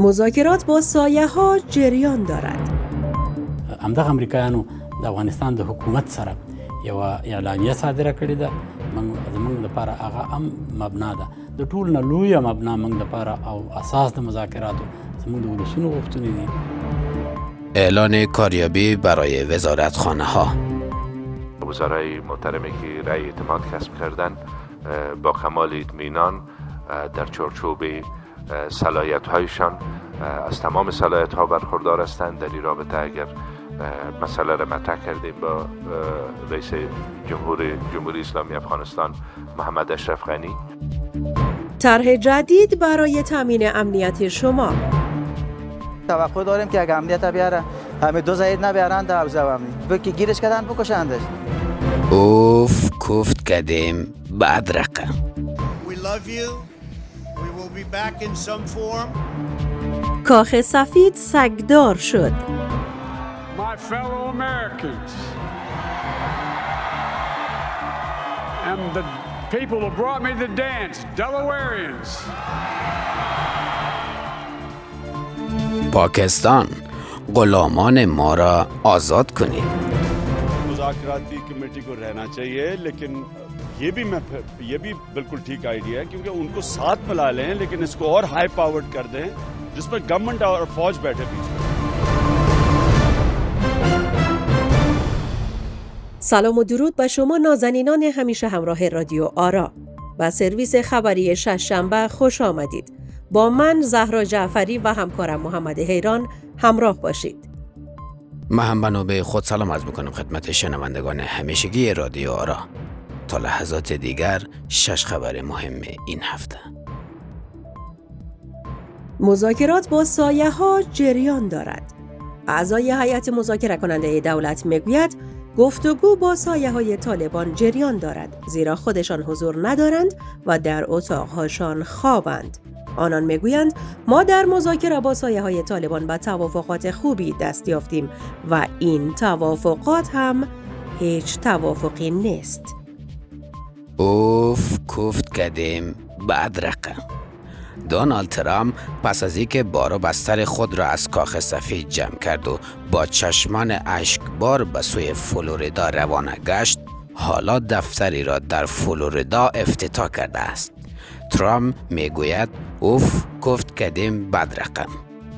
مذاکرات با سایه ها جریان دارد. همدغه امریکایانو د افغانستان د حکومت سره یو اعلامیه صادره کړې ده. موږ زموږ لپاره هغه هم مبنا ده. د ټول نه لویه مبنا موږ لپاره او اساس د مذاکراتو زموږ د ولسونو غوښتنې دي. اعلان کاریابی برای وزارت خانه ها وزرای محترمی که رأی اعتماد کسب کردن با کمال اطمینان در چارچوب صلاحیت هایشان از تمام صلاحیت ها برخوردار هستند. در این رابطه اگر مسئله را مطرح کردیم با رئیس جمهور جمهوری اسلامی افغانستان محمد اشرف غنی. طرح جدید برای تامین امنیت شما. توقع داریم که اگر امنیت بیاره همه دو زاید نبیارن در حوزه امنی بکی گیرش کردن بکشندش. اوف کوفت کدیم بعد رقم We love you. کاخ سفید سگدار شد. My fellow Americans and the people who brought me the dance, Delawareans. پاکستان غلامان ما را آزاد کنید. مذاکراتی کمیٹی کو رہنا چاہیے لیکن ये भी मैं ये भी बिल्कुल ठीक आइडिया है क्योंकि उनको साथ मिला लें लेकिन इसको और हाई पावर्ड कर दें जिसमें गवर्नमेंट और फौज बैठे बीच में سلام و درود به شما نازنینان همیشه همراه رادیو آرا و سرویس خبری شنبه خوش آمدید با من زهرا جعفری و همکارم محمد حیران همراه باشید من هم بنا به خود سلام عرض میکنم خدمت شنوندگان همیشگی رادیو آرا تا لحظات دیگر شش خبر مهم این هفته. مذاکرات با سایه ها جریان دارد. اعضای هیئت مذاکره کننده دولت می‌گوید گفتگو با سایه های طالبان جریان دارد زیرا خودشان حضور ندارند و در اتاقهاشان خوابند. آنان می‌گویند ما در مذاکره با سایه های طالبان به توافقات خوبی دست یافتیم و این توافقات هم هیچ توافقی نیست. اوف کوفت کدیم بعد رقم. دونالد ترامپ پس از اینکه بار و بستر خود را از کاخ سفید جمع کرد و با چشمان اشکبار به سوی فلوریدا روانه گشت حالا دفتری را در فلوریدا افتتاح کرده است. ترامپ می‌گوید اوف گفت کدیم بد رقم.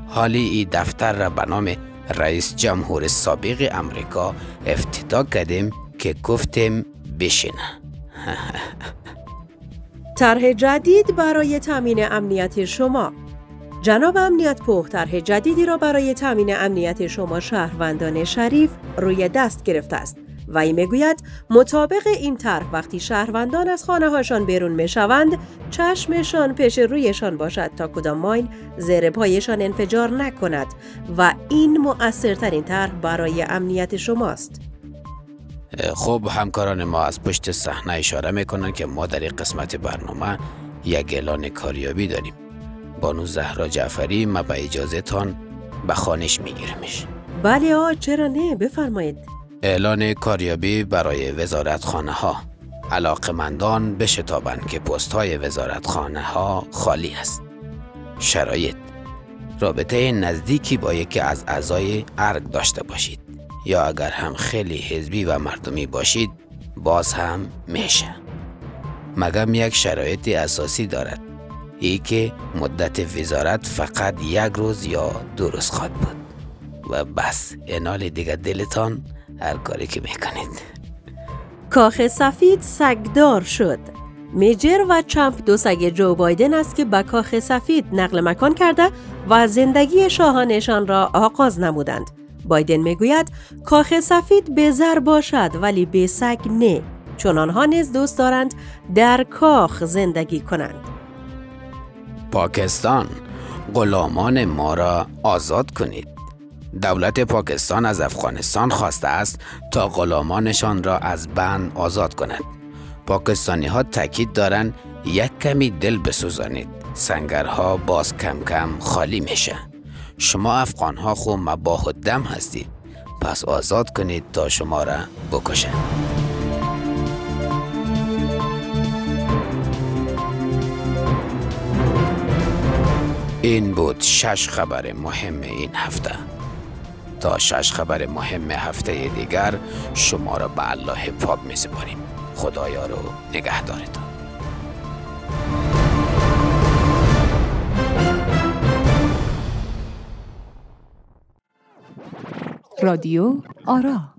حالی این دفتر را به نام رئیس جمهور سابق امریکا افتتاح کردیم که گفتیم بشینه. طرح جدید برای تامین امنیت شما. جناب امنیت پوه طرح جدیدی را برای تامین امنیت شما شهروندان شریف روی دست گرفته است. و این می‌گوید مطابق این طرح وقتی شهروندان از خانه هاشان بیرون می شوند چشمشان پیش رویشان باشد تا کدام ماین زیر پایشان انفجار نکند و این مؤثرترین طرح برای امنیت شماست. خب همکاران ما از پشت صحنه اشاره می‌کنن که ما در این قسمت برنامه یک اعلان کاریابی داریم. بانو زهرا جعفری ما به اجازه تان به خانش میگیرمش. بله آ چرا نه؟ بفرمایید. اعلان کاریابی برای وزارت خانه ها علاقمندان بشتابند که پست های وزارت خانه ها خالی است. شرایط رابطه نزدیکی با یکی از اعضای ارگ داشته باشید. یا اگر هم خیلی حزبی و مردمی باشید باز هم میشه. مگم یک شرایط اساسی دارد. ای که مدت وزارت فقط یک روز یا دو روز خواهد بود. و بس انال دیگه دلتان هر کاری که می‌کنید. کاخ سفید سگدار شد. میجر و چمپ دو سگ جو بایدن است که به کاخ سفید نقل مکان کرده و زندگی شاهانشان را آغاز نمودند. بایدن می‌گوید کاخ سفید بزر باشد ولی به سگ نه. چون آنها نیز دوست دارند در کاخ زندگی کنند. پاکستان غلامان ما را آزاد کنید. دولت پاکستان از افغانستان خواسته است تا غلامانشان را از بند آزاد کند. پاکستانی ها تاکید دارند یک کمی دل بسوزانید. سنگرها باز کم کم خالی میشه. شما افغان ها خو مباه دم هستید. پس آزاد کنید تا شما را بکشند این بود شش خبر مهم این هفته. تا شش خبر مهم هفته دیگر شما را به الله پاک می سپاریم خدایا رو نگهدارتان. رادیو آرا.